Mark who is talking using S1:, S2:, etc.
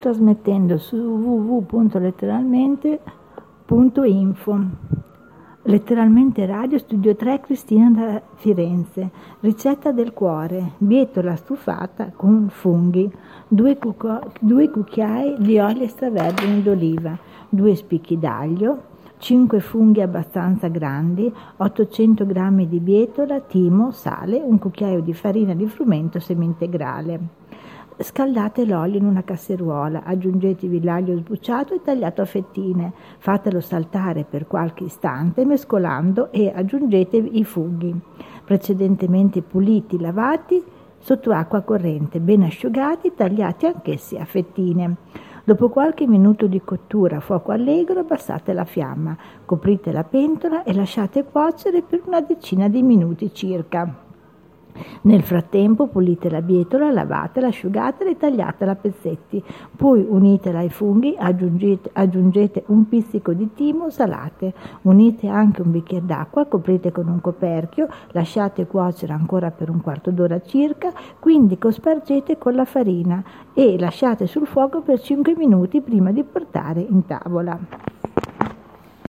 S1: trasmettendo su www.letteralmente.info. Letteralmente Radio Studio 3 Cristina da Firenze. Ricetta del cuore. Bietola stufata con funghi. Due, cuco- due cucchiai di olio extravergine d'oliva. Due spicchi d'aglio. 5 funghi abbastanza grandi, 800 g di bietola, timo, sale, un cucchiaio di farina di frumento semi-integrale. Scaldate l'olio in una casseruola, aggiungetevi l'aglio sbucciato e tagliato a fettine, fatelo saltare per qualche istante mescolando e aggiungetevi i funghi, precedentemente puliti, lavati sotto acqua corrente, ben asciugati, tagliati anch'essi a fettine. Dopo qualche minuto di cottura a fuoco allegro abbassate la fiamma, coprite la pentola e lasciate cuocere per una decina di minuti circa. Nel frattempo pulite la bietola, lavatela, asciugatela e tagliatela a pezzetti. Poi unitela ai funghi, aggiungete, aggiungete un pizzico di timo, salate. Unite anche un bicchiere d'acqua, coprite con un coperchio, lasciate cuocere ancora per un quarto d'ora circa, quindi cospargete con la farina e lasciate sul fuoco per 5 minuti prima di portare in tavola.